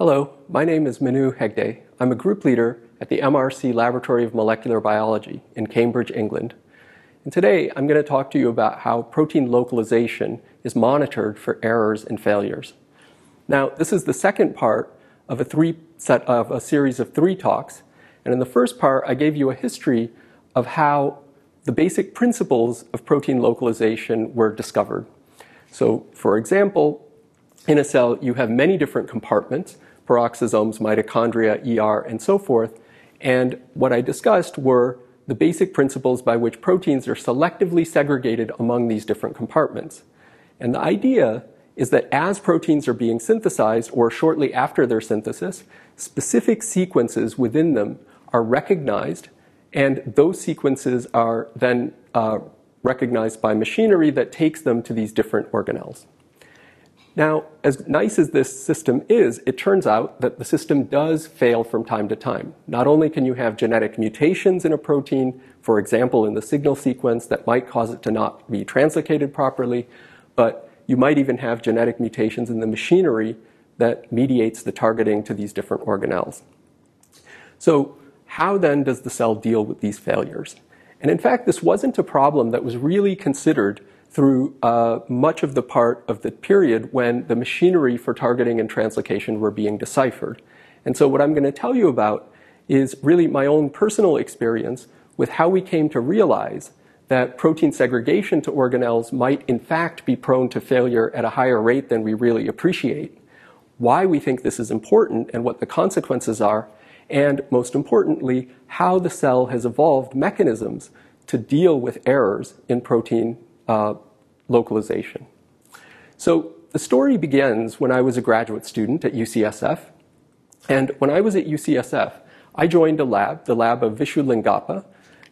Hello, my name is Manu Hegde. I'm a group leader at the MRC Laboratory of Molecular Biology in Cambridge, England. And today I'm going to talk to you about how protein localization is monitored for errors and failures. Now, this is the second part of a three set of a series of three talks. And in the first part, I gave you a history of how the basic principles of protein localization were discovered. So, for example, in a cell, you have many different compartments peroxisomes, mitochondria, ER, and so forth. And what I discussed were the basic principles by which proteins are selectively segregated among these different compartments. And the idea is that as proteins are being synthesized or shortly after their synthesis, specific sequences within them are recognized, and those sequences are then uh, recognized by machinery that takes them to these different organelles. Now, as nice as this system is, it turns out that the system does fail from time to time. Not only can you have genetic mutations in a protein, for example, in the signal sequence that might cause it to not be translocated properly, but you might even have genetic mutations in the machinery that mediates the targeting to these different organelles. So, how then does the cell deal with these failures? And in fact, this wasn't a problem that was really considered through uh, much of the part of the period when the machinery for targeting and translocation were being deciphered. And so, what I'm going to tell you about is really my own personal experience with how we came to realize that protein segregation to organelles might, in fact, be prone to failure at a higher rate than we really appreciate, why we think this is important and what the consequences are, and most importantly, how the cell has evolved mechanisms to deal with errors in protein uh, localization. So the story begins when I was a graduate student at UCSF. And when I was at UCSF, I joined a lab, the lab of Vishu Lingappa,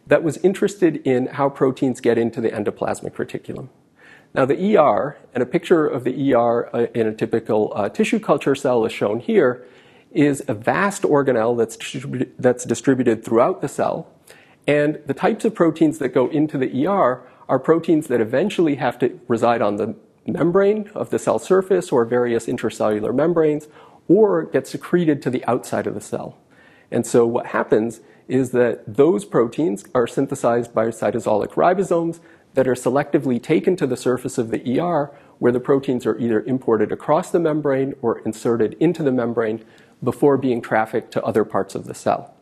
that was interested in how proteins get into the endoplasmic reticulum. Now, the ER, and a picture of the ER in a typical uh, tissue culture cell is shown here, is a vast organelle that's, distributed, that's distributed throughout the cell. And the types of proteins that go into the ER are proteins that eventually have to reside on the membrane of the cell surface or various intracellular membranes or get secreted to the outside of the cell. And so what happens is that those proteins are synthesized by cytosolic ribosomes that are selectively taken to the surface of the ER where the proteins are either imported across the membrane or inserted into the membrane before being trafficked to other parts of the cell.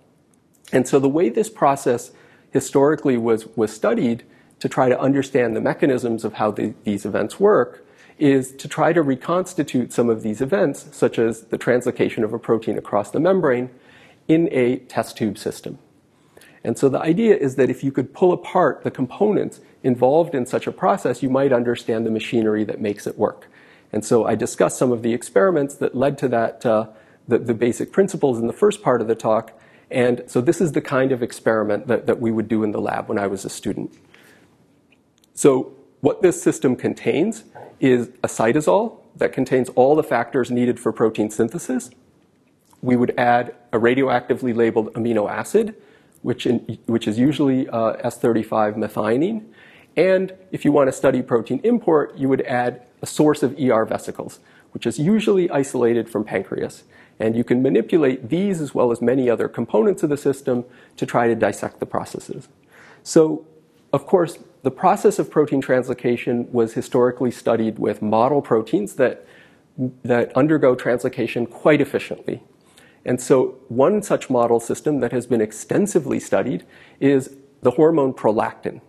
And so the way this process historically was, was studied to try to understand the mechanisms of how the, these events work is to try to reconstitute some of these events, such as the translocation of a protein across the membrane, in a test tube system. And so the idea is that if you could pull apart the components involved in such a process, you might understand the machinery that makes it work. And so I discussed some of the experiments that led to that, uh, the, the basic principles in the first part of the talk. And so this is the kind of experiment that, that we would do in the lab when I was a student. So what this system contains is a cytosol that contains all the factors needed for protein synthesis. We would add a radioactively labeled amino acid, which, in, which is usually uh, S35 methionine. And if you want to study protein import, you would add a source of ER vesicles, which is usually isolated from pancreas. And you can manipulate these as well as many other components of the system to try to dissect the processes. So, of course, the process of protein translocation was historically studied with model proteins that, that undergo translocation quite efficiently. And so, one such model system that has been extensively studied is the hormone prolactin.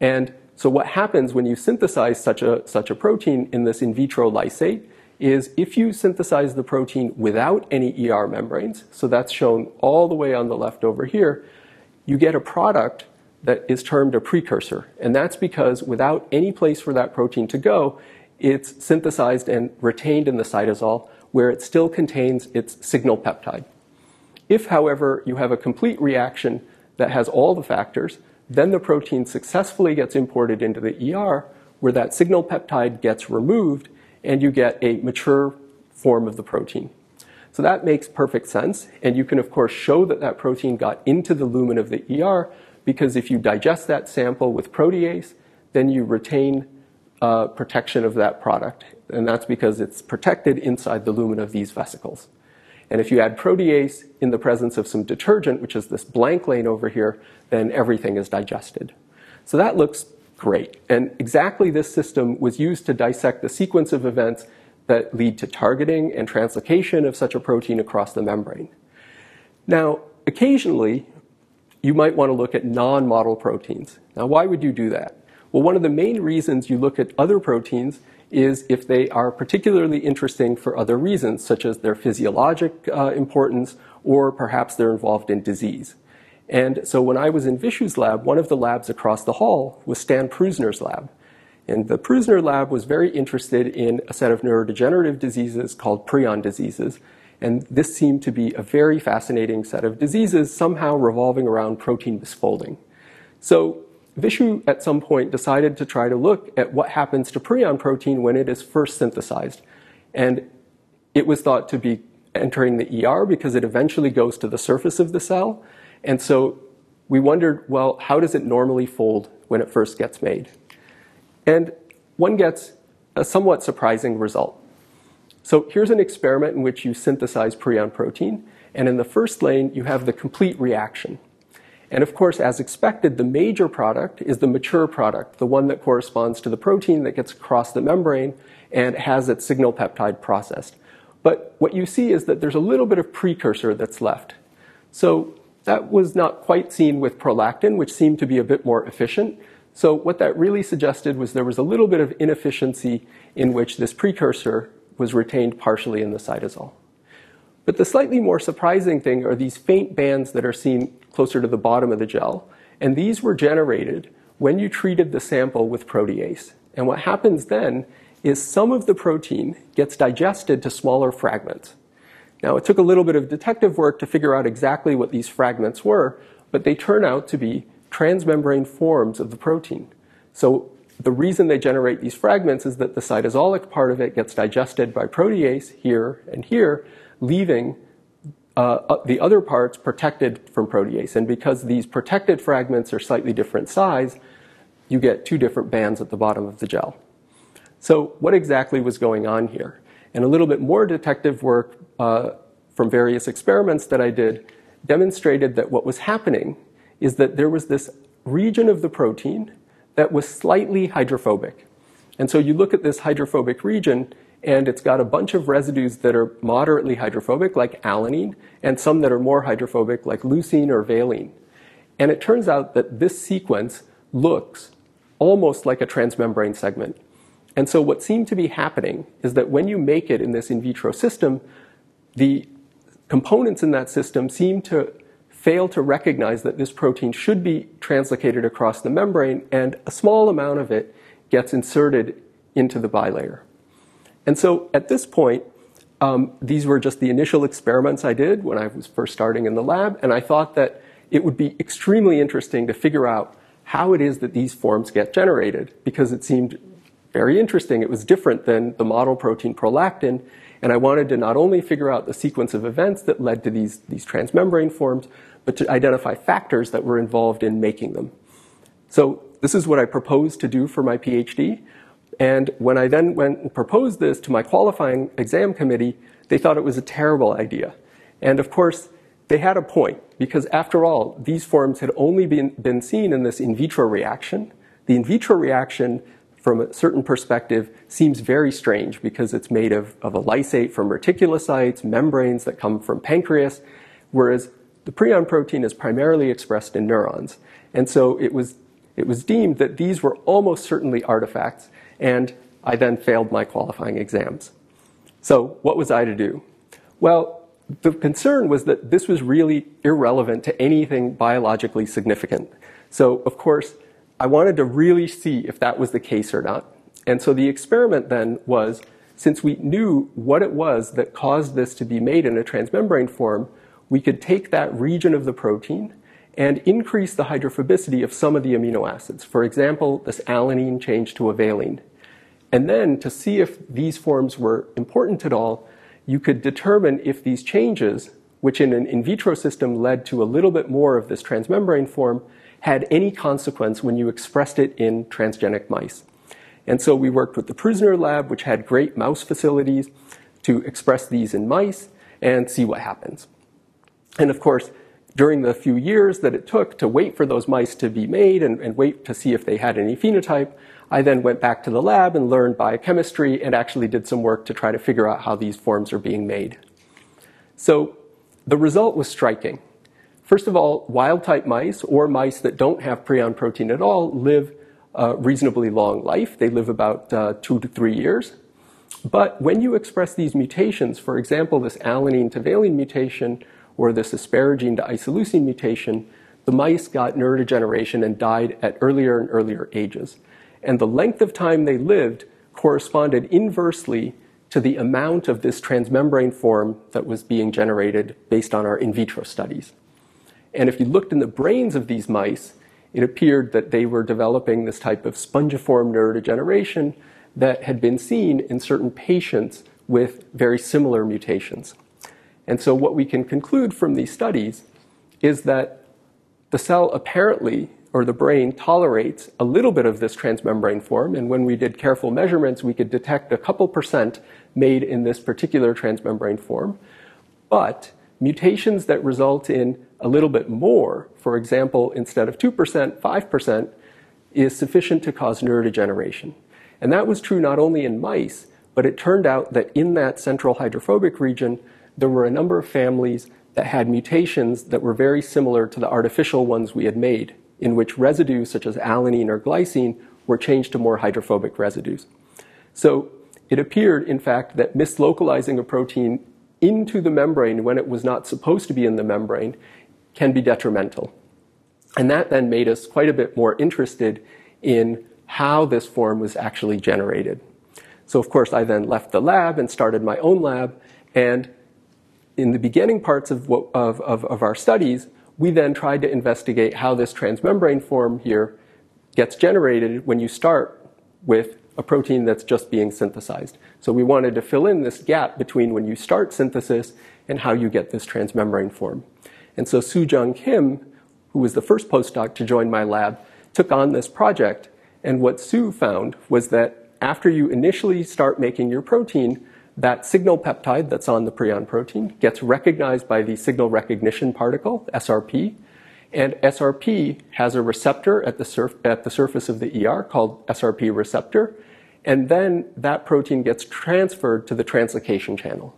And so, what happens when you synthesize such a, such a protein in this in vitro lysate is if you synthesize the protein without any ER membranes, so that's shown all the way on the left over here, you get a product that is termed a precursor. And that's because without any place for that protein to go, it's synthesized and retained in the cytosol where it still contains its signal peptide. If, however, you have a complete reaction that has all the factors, then the protein successfully gets imported into the ER where that signal peptide gets removed and you get a mature form of the protein. So that makes perfect sense. And you can, of course, show that that protein got into the lumen of the ER because if you digest that sample with protease, then you retain uh, protection of that product. And that's because it's protected inside the lumen of these vesicles. And if you add protease in the presence of some detergent, which is this blank lane over here, then everything is digested. So that looks great. And exactly this system was used to dissect the sequence of events that lead to targeting and translocation of such a protein across the membrane. Now, occasionally, you might want to look at non-model proteins. Now, why would you do that? Well, one of the main reasons you look at other proteins is if they are particularly interesting for other reasons, such as their physiologic uh, importance or perhaps they're involved in disease. And so when I was in Vishu's lab, one of the labs across the hall was Stan Prusiner's lab. And the Prusiner lab was very interested in a set of neurodegenerative diseases called prion diseases. And this seemed to be a very fascinating set of diseases, somehow revolving around protein misfolding. So Vishu at some point decided to try to look at what happens to prion protein when it is first synthesized. And it was thought to be entering the ER because it eventually goes to the surface of the cell. And so we wondered, well, how does it normally fold when it first gets made? And one gets a somewhat surprising result. So here's an experiment in which you synthesize prion protein, and in the first lane, you have the complete reaction. And of course, as expected, the major product is the mature product, the one that corresponds to the protein that gets across the membrane and has its signal peptide processed. But what you see is that there's a little bit of precursor that's left. So that was not quite seen with prolactin, which seemed to be a bit more efficient. So what that really suggested was there was a little bit of inefficiency in which this precursor was retained partially in the cytosol. But the slightly more surprising thing are these faint bands that are seen closer to the bottom of the gel. And these were generated when you treated the sample with protease. And what happens then is some of the protein gets digested to smaller fragments. Now, it took a little bit of detective work to figure out exactly what these fragments were, but they turn out to be transmembrane forms of the protein. So the reason they generate these fragments is that the cytosolic part of it gets digested by protease here and here, leaving uh, uh, the other parts protected from protease. And because these protected fragments are slightly different size, you get two different bands at the bottom of the gel. So what exactly was going on here? And a little bit more detective work uh, from various experiments that I did demonstrated that what was happening is that there was this region of the protein that was slightly hydrophobic. And so you look at this hydrophobic region, and it's got a bunch of residues that are moderately hydrophobic, like alanine, and some that are more hydrophobic, like leucine or valine. And it turns out that this sequence looks almost like a transmembrane segment. And so what seemed to be happening is that when you make it in this in vitro system, the components in that system seem to fail to recognize that this protein should be translocated across the membrane, and a small amount of it gets inserted into the bilayer. And so at this point, um, these were just the initial experiments I did when I was first starting in the lab, and I thought that it would be extremely interesting to figure out how it is that these forms get generated, because it seemed very interesting. It was different than the model protein prolactin, and I wanted to not only figure out the sequence of events that led to these, these transmembrane forms, but to identify factors that were involved in making them. So this is what I proposed to do for my PhD. And when I then went and proposed this to my qualifying exam committee, they thought it was a terrible idea. And of course, they had a point, because after all, these forms had only been, been seen in this in vitro reaction. The in vitro reaction, from a certain perspective, seems very strange because it's made of, of a lysate from reticulocytes, membranes that come from pancreas, whereas the prion protein is primarily expressed in neurons. And so it was, it was deemed that these were almost certainly artifacts and I then failed my qualifying exams. So what was I to do? Well, the concern was that this was really irrelevant to anything biologically significant. So, of course, I wanted to really see if that was the case or not. And so the experiment then was, since we knew what it was that caused this to be made in a transmembrane form, we could take that region of the protein and increase the hydrophobicity of some of the amino acids. For example, this alanine changed to a valine. And then to see if these forms were important at all, you could determine if these changes, which in an in vitro system led to a little bit more of this transmembrane form, had any consequence when you expressed it in transgenic mice. And so we worked with the Prusiner lab, which had great mouse facilities to express these in mice. and see what happens. And of course, during the few years that it took to wait for those mice to be made and, and, wait to see if they had any phenotype, I then went back to the lab and learned biochemistry and actually did some work to try to figure out how these forms are being made. So the result was striking. First of all, wild type mice or mice that don't have prion protein at all live a reasonably long life. They live about uh, two to three years. But when you express these mutations, for example, this alanine to valine mutation or this asparagine to isoleucine mutation, the mice got neurodegeneration and died at earlier and earlier ages. And the length of time they lived corresponded inversely to the amount of this transmembrane form that was being generated based on our in vitro studies. And if you looked in the brains of these mice, it appeared that they were developing this type of spongiform neurodegeneration that had been seen in certain patients with very similar mutations. And so, what we can conclude from these studies is that the cell apparently, or the brain, tolerates a little bit of this transmembrane form. And when we did careful measurements, we could detect a couple percent made in this particular transmembrane form. But mutations that result in a little bit more, for example, instead of 2%, 5%, is sufficient to cause neurodegeneration. And that was true not only in mice, but it turned out that in that central hydrophobic region, there were a number of families that had mutations that were very similar to the artificial ones we had made, in which residues such as alanine or glycine were changed to more hydrophobic residues. So it appeared, in fact, that mislocalizing a protein into the membrane when it was not supposed to be in the membrane can be detrimental. And that then made us quite a bit more interested in how this form was actually generated. So, of course, I then left the lab and started my own lab. And in the beginning parts of, what, of, of, of our studies, we then tried to investigate how this transmembrane form here gets generated when you start with a protein that's just being synthesized. So we wanted to fill in this gap between when you start synthesis and how you get this transmembrane form. And so Soo-Jung Kim, who was the first postdoc to join my lab, took on this project. And what Sue found was that after you initially start making your protein, that signal peptide that's on the prion protein gets recognized by the signal recognition particle, SRP, and SRP has a receptor at the, surf, at the surface of the ER called SRP receptor, and then that protein gets transferred to the translocation channel.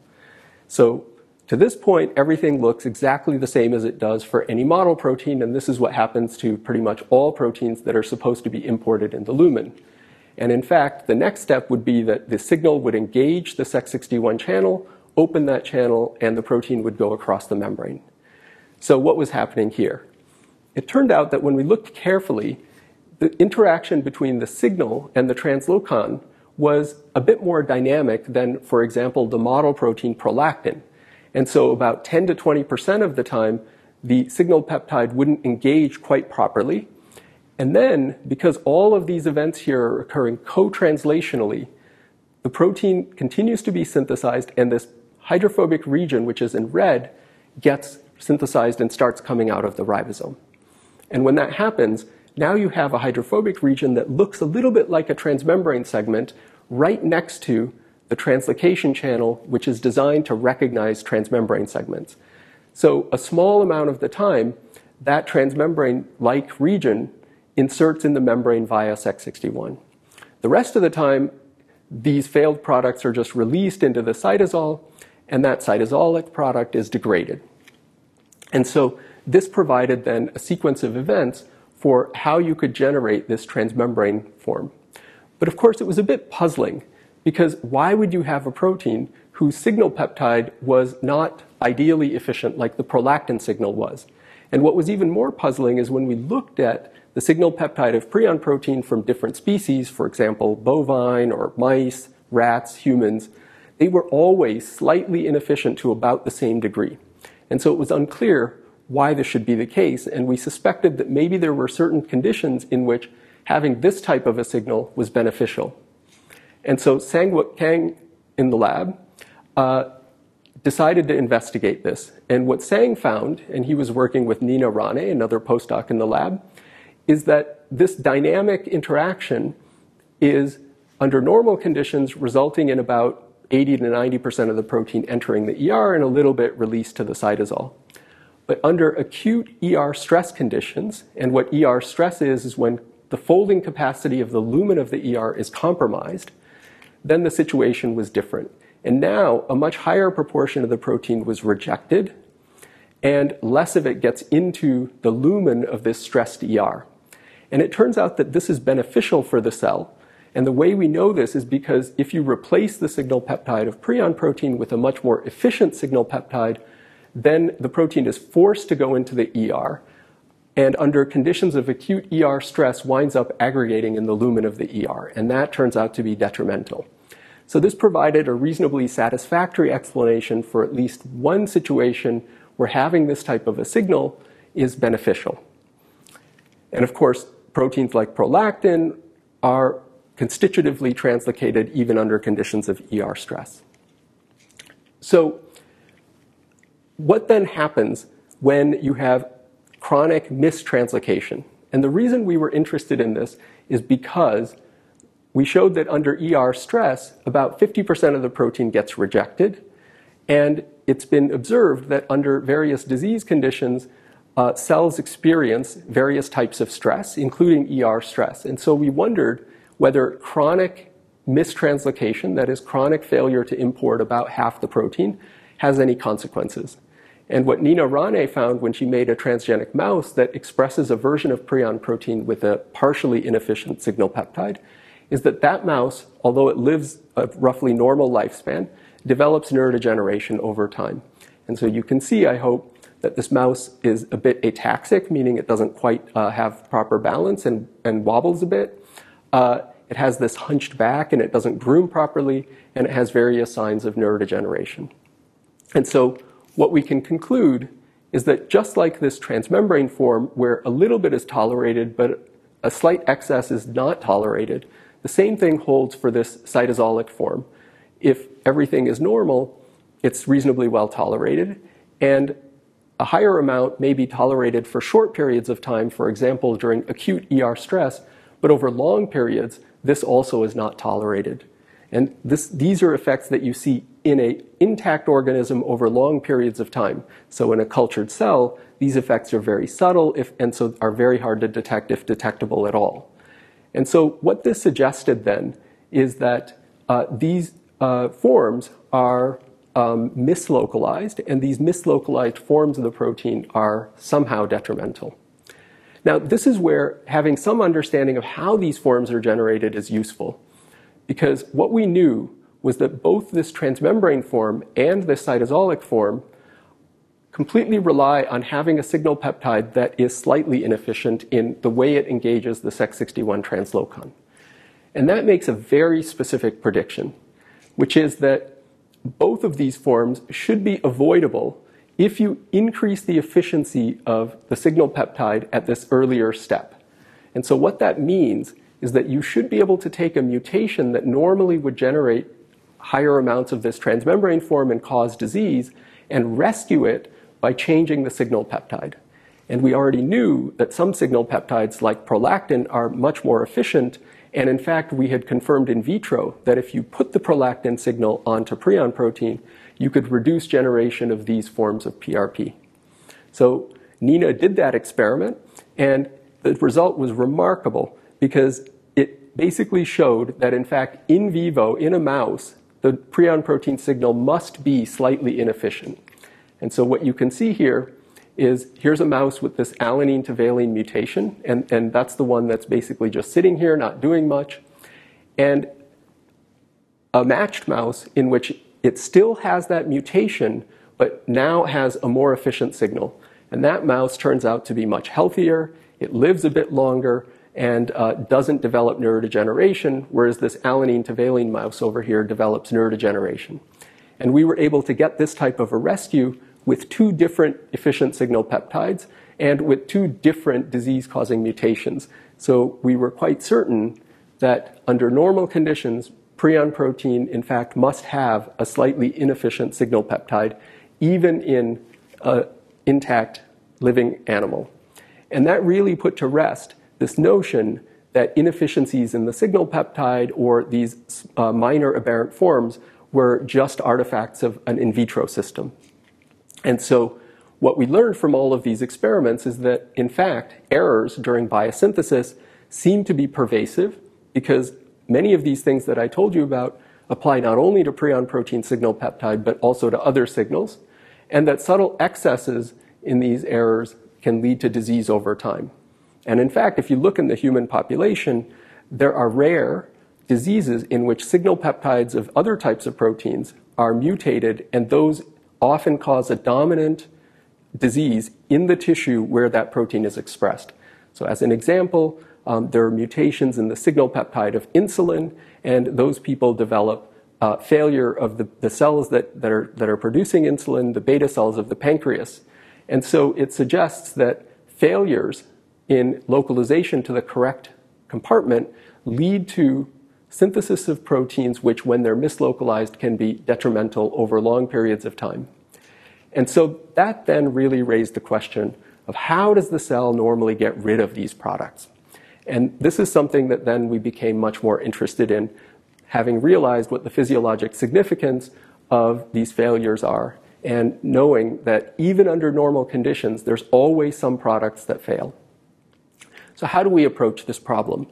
So to this point, everything looks exactly the same as it does for any model protein, and this is what happens to pretty much all proteins that are supposed to be imported in the lumen. And in fact, the next step would be that the signal would engage the Sec61 channel, open that channel, and the protein would go across the membrane. So what was happening here? It turned out that when we looked carefully, the interaction between the signal and the translocon was a bit more dynamic than, for example, the model protein prolactin. And so about 10 to 20% of the time, the signal peptide wouldn't engage quite properly. And then, because all of these events here are occurring co-translationally, the protein continues to be synthesized and this hydrophobic region, which is in red, gets synthesized and starts coming out of the ribosome. And when that happens, now you have a hydrophobic region that looks a little bit like a transmembrane segment right next to the translocation channel, which is designed to recognize transmembrane segments. So a small amount of the time, that transmembrane-like region inserts in the membrane via Sec61. The rest of the time, these failed products are just released into the cytosol, and that cytosolic product is degraded. And so this provided then a sequence of events for how you could generate this transmembrane form. But of course, it was a bit puzzling because why would you have a protein whose signal peptide was not ideally efficient like the prolactin signal was? And what was even more puzzling is when we looked at the signal peptide of prion protein from different species, for example, bovine or mice, rats, humans, they were always slightly inefficient to about the same degree. And so it was unclear why this should be the case, and we suspected that maybe there were certain conditions in which having this type of a signal was beneficial. And so Sang-Wook Kang in the lab uh, decided to investigate this. And what Sang found, and he was working with Neena Rane, another postdoc in the lab, is that this dynamic interaction is, under normal conditions, resulting in about 80 to 90% of the protein entering the ER and a little bit released to the cytosol. But under acute ER stress conditions, and what ER stress is, is when the folding capacity of the lumen of the ER is compromised, then the situation was different. And now a much higher proportion of the protein was rejected, and less of it gets into the lumen of this stressed ER. And it turns out that this is beneficial for the cell. And the way we know this is because if you replace the signal peptide of prion protein with a much more efficient signal peptide, then the protein is forced to go into the ER, and under conditions of acute ER stress winds up aggregating in the lumen of the ER, and that turns out to be detrimental. So this provided a reasonably satisfactory explanation for at least one situation where having this type of a signal is beneficial. And of course, proteins like prolactin are constitutively translocated even under conditions of ER stress. So what then happens when you have chronic mistranslocation? And the reason we were interested in this is because we showed that under ER stress, about 50% of the protein gets rejected. And it's been observed that under various disease conditions, uh, cells experience various types of stress, including ER stress. And so we wondered whether chronic mistranslocation, that is, chronic failure to import about half the protein, has any consequences. And what Neena Rane found when she made a transgenic mouse that expresses a version of prion protein with a partially inefficient signal peptide is that that mouse, although it lives a roughly normal lifespan, develops neurodegeneration over time. And so you can see, I hope, that this mouse is a bit ataxic, meaning it doesn't quite uh, have proper balance and, and wobbles a bit. Uh, it has this hunched back and it doesn't groom properly, and it has various signs of neurodegeneration. And so what we can conclude is that just like this transmembrane form, where a little bit is tolerated, but a slight excess is not tolerated, the same thing holds for this cytosolic form. If everything is normal, it's reasonably well tolerated, and a higher amount may be tolerated for short periods of time, for example, during acute ER stress, but over long periods, this also is not tolerated. And this, these are effects that you see in an intact organism over long periods of time. So in a cultured cell, these effects are very subtle if, and so are very hard to detect if detectable at all. And so what this suggested then is that uh, these uh, forms are um, mislocalized, and these mislocalized forms of the protein are somehow detrimental. Now, this is where having some understanding of how these forms are generated is useful, because what we knew was that both this transmembrane form and this cytosolic form completely rely on having a signal peptide that is slightly inefficient in the way it engages the Sec61 translocon. And that makes a very specific prediction, which is that both of these forms should be avoidable if you increase the efficiency of the signal peptide at this earlier step. And so what that means is that you should be able to take a mutation that normally would generate higher amounts of this transmembrane form and cause disease and rescue it by changing the signal peptide. And we already knew that some signal peptides, like prolactin, are much more efficient. And in fact, we had confirmed in vitro that if you put the prolactin signal onto prion protein, you could reduce generation of these forms of PRP. So Neena did that experiment, and the result was remarkable because it basically showed that, in fact, in vivo, in a mouse, the prion protein signal must be slightly inefficient. And so what you can see here is here's a mouse with this alanine to valine mutation, and, and that's the one that's basically just sitting here, not doing much. And a matched mouse in which it still has that mutation, but now has a more efficient signal. And that mouse turns out to be much healthier, it lives a bit longer, and uh, doesn't develop neurodegeneration, whereas this alanine to valine mouse over here develops neurodegeneration. And we were able to get this type of a rescue with two different efficient signal peptides and with two different disease causing mutations. So we were quite certain that under normal conditions, prion protein, in fact, must have a slightly inefficient signal peptide, even in an intact living animal. And that really put to rest this notion that inefficiencies in the signal peptide or these uh, minor aberrant forms were just artifacts of an in vitro system. And so what we learned from all of these experiments is that, in fact, errors during biosynthesis seem to be pervasive because many of these things that I told you about apply not only to prion protein signal peptide, but also to other signals, and that subtle excesses in these errors can lead to disease over time. And in fact, if you look in the human population, there are rare diseases in which signal peptides of other types of proteins are mutated, and those often cause a dominant disease in the tissue where that protein is expressed. So, as an example, um, there are mutations in the signal peptide of insulin, and those people develop uh, failure of the, the cells that, that, are, that are producing insulin, the beta cells of the pancreas. And so it suggests that failures in localization to the correct compartment lead to synthesis of proteins which, when they're mislocalized, can be detrimental over long periods of time. And so that then really raised the question of how does the cell normally get rid of these products? And this is something that then we became much more interested in, having realized what the physiologic significance of these failures are, and knowing that even under normal conditions, there's always some products that fail. So, how do we approach this problem?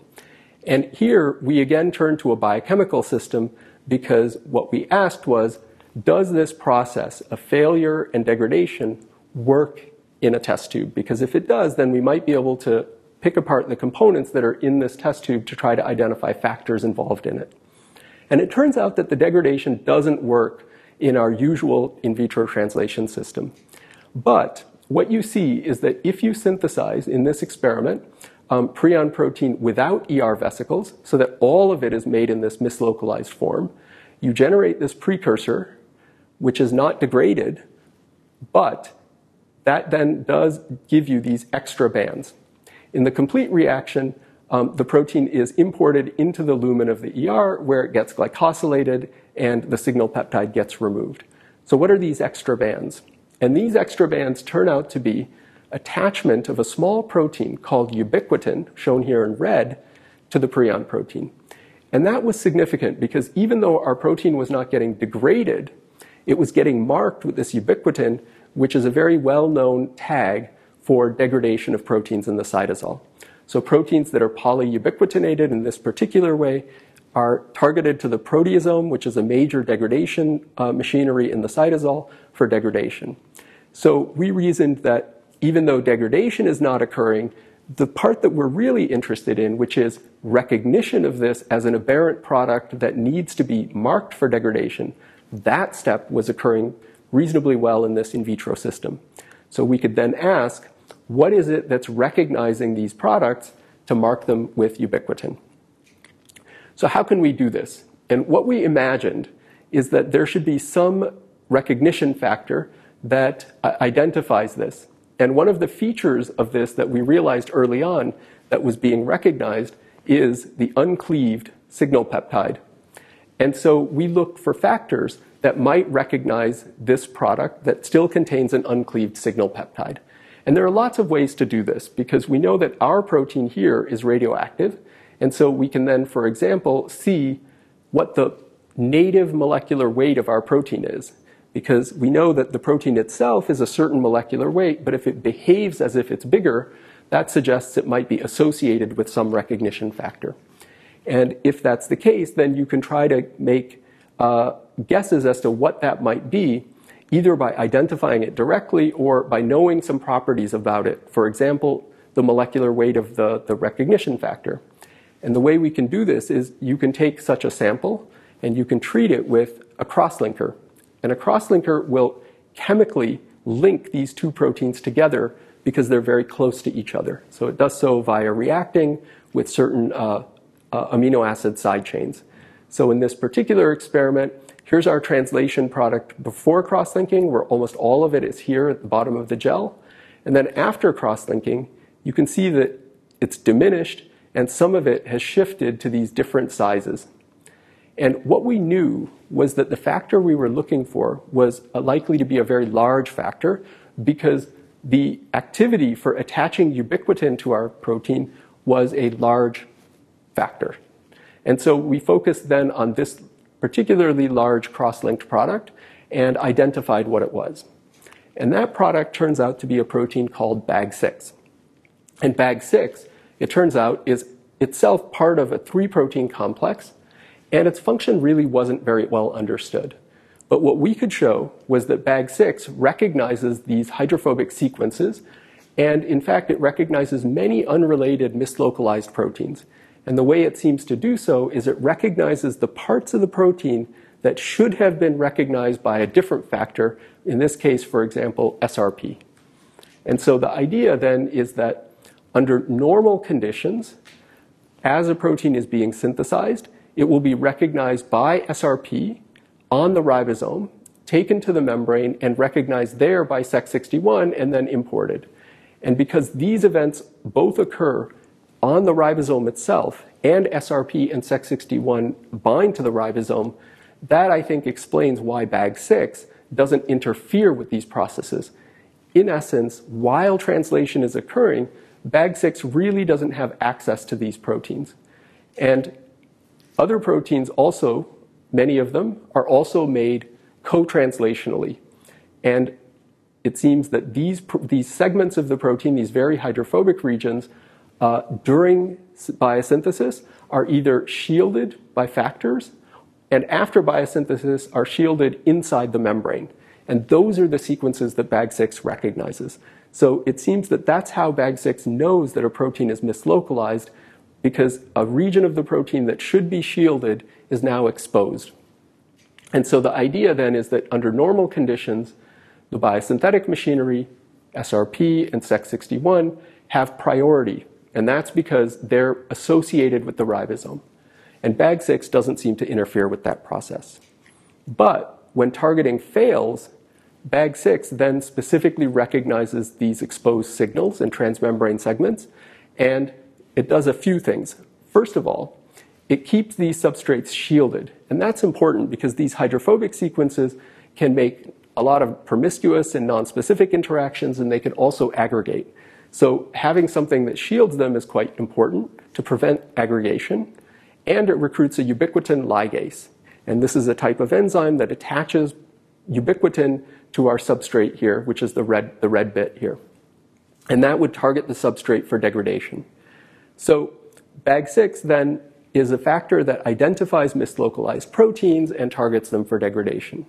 And here we again turn to a biochemical system because what we asked was does this process of failure and degradation work in a test tube? Because if it does, then we might be able to pick apart the components that are in this test tube to try to identify factors involved in it. And it turns out that the degradation doesn't work in our usual in vitro translation system. But what you see is that if you synthesize in this experiment um, prion protein without ER vesicles, so that all of it is made in this mislocalized form. You generate this precursor, which is not degraded, but that then does give you these extra bands. In the complete reaction, um, the protein is imported into the lumen of the ER where it gets glycosylated and the signal peptide gets removed. So, what are these extra bands? And these extra bands turn out to be attachment of a small protein called ubiquitin, shown here in red, to the prion protein. And that was significant because even though our protein was not getting degraded, it was getting marked with this ubiquitin, which is a very well known tag for degradation of proteins in the cytosol. So, proteins that are polyubiquitinated in this particular way are targeted to the proteasome, which is a major degradation uh, machinery in the cytosol for degradation. So, we reasoned that even though degradation is not occurring, the part that we're really interested in, which is recognition of this as an aberrant product that needs to be marked for degradation, that step was occurring reasonably well in this in vitro system. So we could then ask, what is it that's recognizing these products to mark them with ubiquitin? So how can we do this? And what we imagined is that there should be some recognition factor that uh, identifies this. And one of the features of this that we realized early on that was being recognized is the uncleaved signal peptide. And so we looked for factors that might recognize this product that still contains an uncleaved signal peptide. And there are lots of ways to do this because we know that our protein here is radioactive. And so we can then, for example, see what the native molecular weight of our protein is because we know that the protein itself is a certain molecular weight, but if it behaves as if it's bigger, that suggests it might be associated with some recognition factor. And if that's the case, then you can try to make uh, guesses as to what that might be, either by identifying it directly or by knowing some properties about it. For example, the molecular weight of the, the recognition factor. And the way we can do this is you can take such a sample and you can treat it with a crosslinker. And a crosslinker will chemically link these two proteins together because they're very close to each other. So it does so via reacting with certain uh, uh, amino acid side chains. So in this particular experiment, here's our translation product before cross-linking, where almost all of it is here at the bottom of the gel. And then after cross-linking, you can see that it's diminished and some of it has shifted to these different sizes. And what we knew was that the factor we were looking for was likely to be a very large factor because the activity for attaching ubiquitin to our protein was a large factor. And so we focused then on this particularly large cross-linked product and identified what it was. And that product turns out to be a protein called BAG6. And BAG6, it turns out, is itself part of a three protein complex, and its function really wasn't very well understood. But what we could show was that BAG6 recognizes these hydrophobic sequences, and in fact, it recognizes many unrelated mislocalized proteins. And the way it seems to do so is it recognizes the parts of the protein that should have been recognized by a different factor, in this case, for example, SRP. And so the idea then is that under normal conditions, as a protein is being synthesized, it will be recognized by SRP on the ribosome, taken to the membrane, and recognized there by Sec61 and then imported. And because these events both occur on the ribosome itself and SRP and Sec61 bind to the ribosome, that I think explains why BAG6 doesn't interfere with these processes. In essence, while translation is occurring, BAG6 really doesn't have access to these proteins. And other proteins also, many of them, are also made co-translationally. And it seems that these, these segments of the protein, these very hydrophobic regions, uh, during biosynthesis are either shielded by factors and after biosynthesis are shielded inside the membrane. And those are the sequences that BAG6 recognizes. So it seems that that's how BAG6 knows that a protein is mislocalized because a region of the protein that should be shielded is now exposed. And so the idea then is that under normal conditions, the biosynthetic machinery, SRP and Sec61, have priority. And that's because they're associated with the ribosome. And BAG6 doesn't seem to interfere with that process. But when targeting fails, BAG6 then specifically recognizes these exposed signals in transmembrane segments, and it does a few things. First of all, it keeps these substrates shielded, and that's important because these hydrophobic sequences can make a lot of promiscuous and nonspecific interactions, and they can also aggregate. So having something that shields them is quite important to prevent aggregation, and it recruits a ubiquitin ligase. And this is a type of enzyme that attaches ubiquitin to our substrate here, which is the red, the red bit here. And that would target the substrate for degradation. So BAG6 then is a factor that identifies mislocalized proteins and targets them for degradation.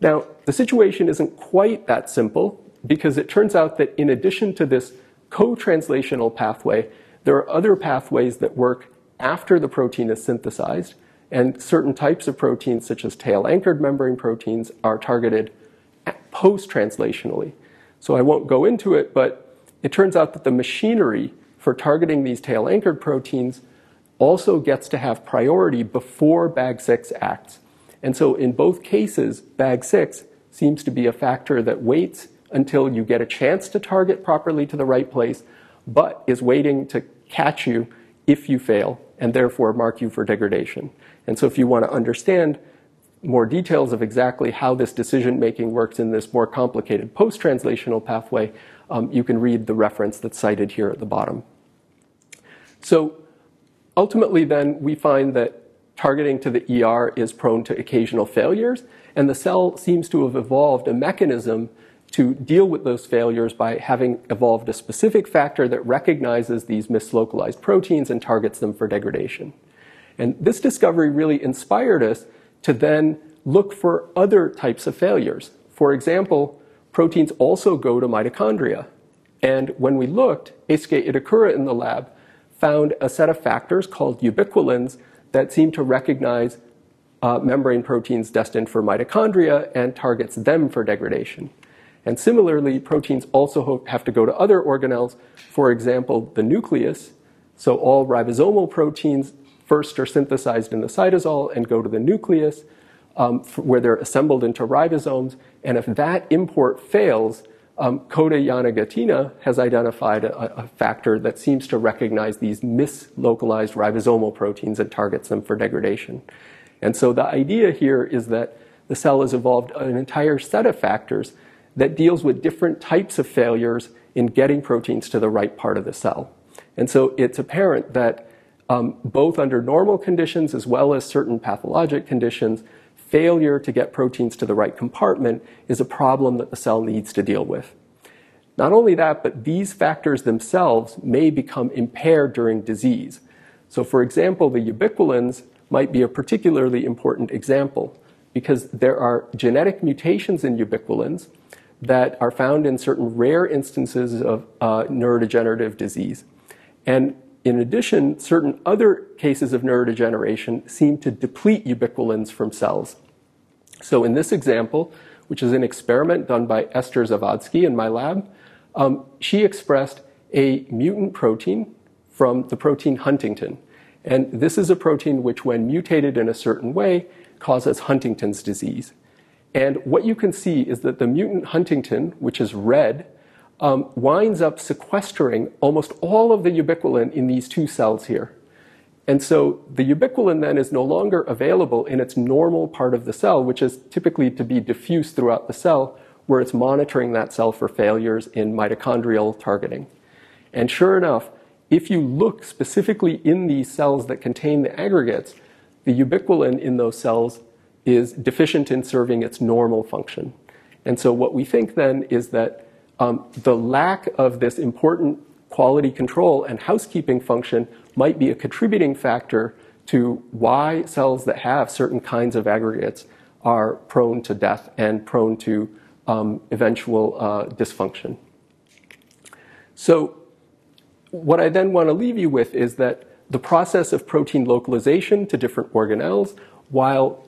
Now, the situation isn't quite that simple because it turns out that in addition to this co-translational pathway, there are other pathways that work after the protein is synthesized, and certain types of proteins, such as tail-anchored membrane proteins, are targeted post-translationally. So I won't go into it, but it turns out that the machinery for targeting these tail-anchored proteins also gets to have priority before BAG6 acts. And so in both cases, BAG6 seems to be a factor that waits until you get a chance to target properly to the right place, but is waiting to catch you if you fail and therefore mark you for degradation. And so if you want to understand more details of exactly how this decision making works in this more complicated post translational pathway, um, you can read the reference that's cited here at the bottom. So ultimately, then, we find that targeting to the ER is prone to occasional failures, and the cell seems to have evolved a mechanism to deal with those failures by having evolved a specific factor that recognizes these mislocalized proteins and targets them for degradation. And this discovery really inspired us to then look for other types of failures. For example, proteins also go to mitochondria. And when we looked, Eisuke Itakura in the lab found a set of factors called ubiquilins that seem to recognize uh, membrane proteins destined for mitochondria and targets them for degradation. And similarly, proteins also have to go to other organelles, for example, the nucleus. So all ribosomal proteins first are synthesized in the cytosol and go to the nucleus, um, where they're assembled into ribosomes. And if that import fails, um, Kota Yanagitani has identified a, a, factor that seems to recognize these mislocalized ribosomal proteins and targets them for degradation. And so the idea here is that the cell has evolved an entire set of factors that deals with different types of failures in getting proteins to the right part of the cell. And so it's apparent that um, both under normal conditions as well as certain pathologic conditions, failure to get proteins to the right compartment is a problem that the cell needs to deal with. Not only that, but these factors themselves may become impaired during disease. So, for example, the ubiquilins might be a particularly important example because there are genetic mutations in ubiquilins that are found in certain rare instances of uh, neurodegenerative disease. And in addition, certain other cases of neurodegeneration seem to deplete ubiquilins from cells. So in this example, which is an experiment done by Eszter Zavodszky in my lab, um, she expressed a mutant protein from the protein huntingtin. And this is a protein which, when mutated in a certain way, causes Huntington's disease. And what you can see is that the mutant huntingtin, which is red, um, winds up sequestering almost all of the ubiquilin in these two cells here. And so the ubiquilin then is no longer available in its normal part of the cell, which is typically to be diffused throughout the cell, where it's monitoring that cell for failures in mitochondrial targeting. And sure enough, if you look specifically in these cells that contain the aggregates, the ubiquilin in those cells is deficient in serving its normal function. And so what we think then is that um, the lack of this important quality control and housekeeping function might be a contributing factor to why cells that have certain kinds of aggregates are prone to death and prone to um, eventual uh, dysfunction. So, what I then want to leave you with is that the process of protein localization to different organelles, while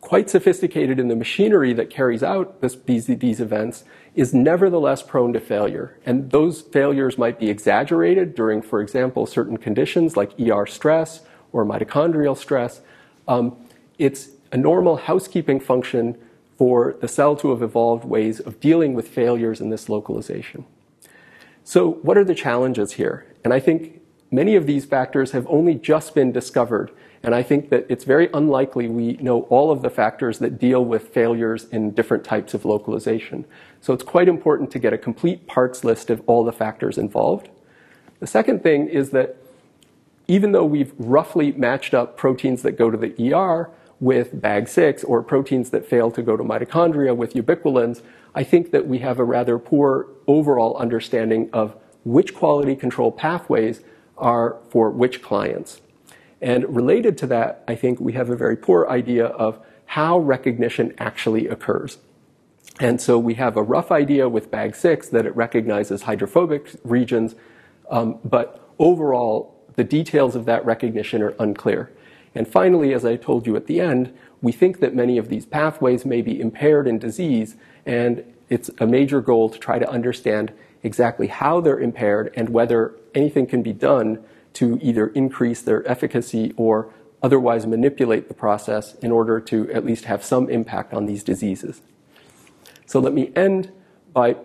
quite sophisticated in the machinery that carries out this, these, these events, is nevertheless prone to failure. And those failures might be exaggerated during, for example, certain conditions like ER stress or mitochondrial stress. Um, it's a normal housekeeping function for the cell to have evolved ways of dealing with failures in this localization. So, what are the challenges here? And I think many of these factors have only just been discovered and I think that it's very unlikely we know all of the factors that deal with failures in different types of localization. So it's quite important to get a complete parts list of all the factors involved. The second thing is that even though we've roughly matched up proteins that go to the ER with BAG6 or proteins that fail to go to mitochondria with ubiquilins, I think that we have a rather poor overall understanding of which quality control pathways are for which clients. And related to that, I think we have a very poor idea of how recognition actually occurs. And so we have a rough idea with BAG6 that it recognizes hydrophobic regions, um, but overall, the details of that recognition are unclear. And finally, as I told you at the end, we think that many of these pathways may be impaired in disease, and it's a major goal to try to understand exactly how they're impaired and whether anything can be done to either increase their efficacy or otherwise manipulate the process in order to at least have some impact on these diseases. So let me end by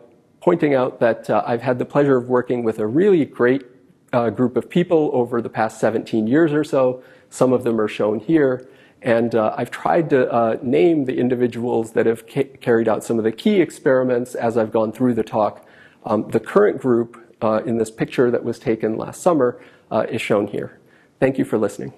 pointing out that uh, I've had the pleasure of working with a really great uh, group of people over the past 17 years or so. Some of them are shown here. And uh, I've tried to uh, name the individuals that have ca- carried out some of the key experiments as I've gone through the talk. Um, the current group uh, in this picture that was taken last summer Uh, is shown here. Thank you for listening.